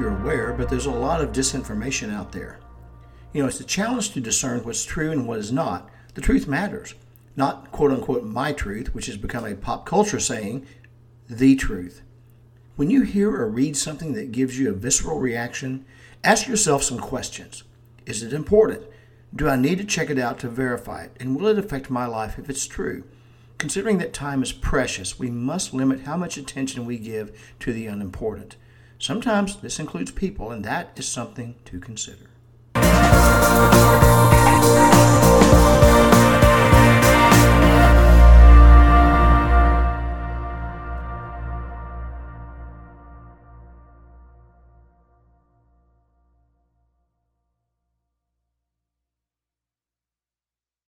you're aware, but there's a lot of disinformation out there. You know, it's a challenge to discern what's true and what is not. The truth matters. Not quote unquote my truth, which has become a pop culture saying, the truth. When you hear or read something that gives you a visceral reaction, ask yourself some questions. Is it important? Do I need to check it out to verify it? And will it affect my life if it's true? Considering that time is precious, we must limit how much attention we give to the unimportant. Sometimes this includes people, and that is something to consider.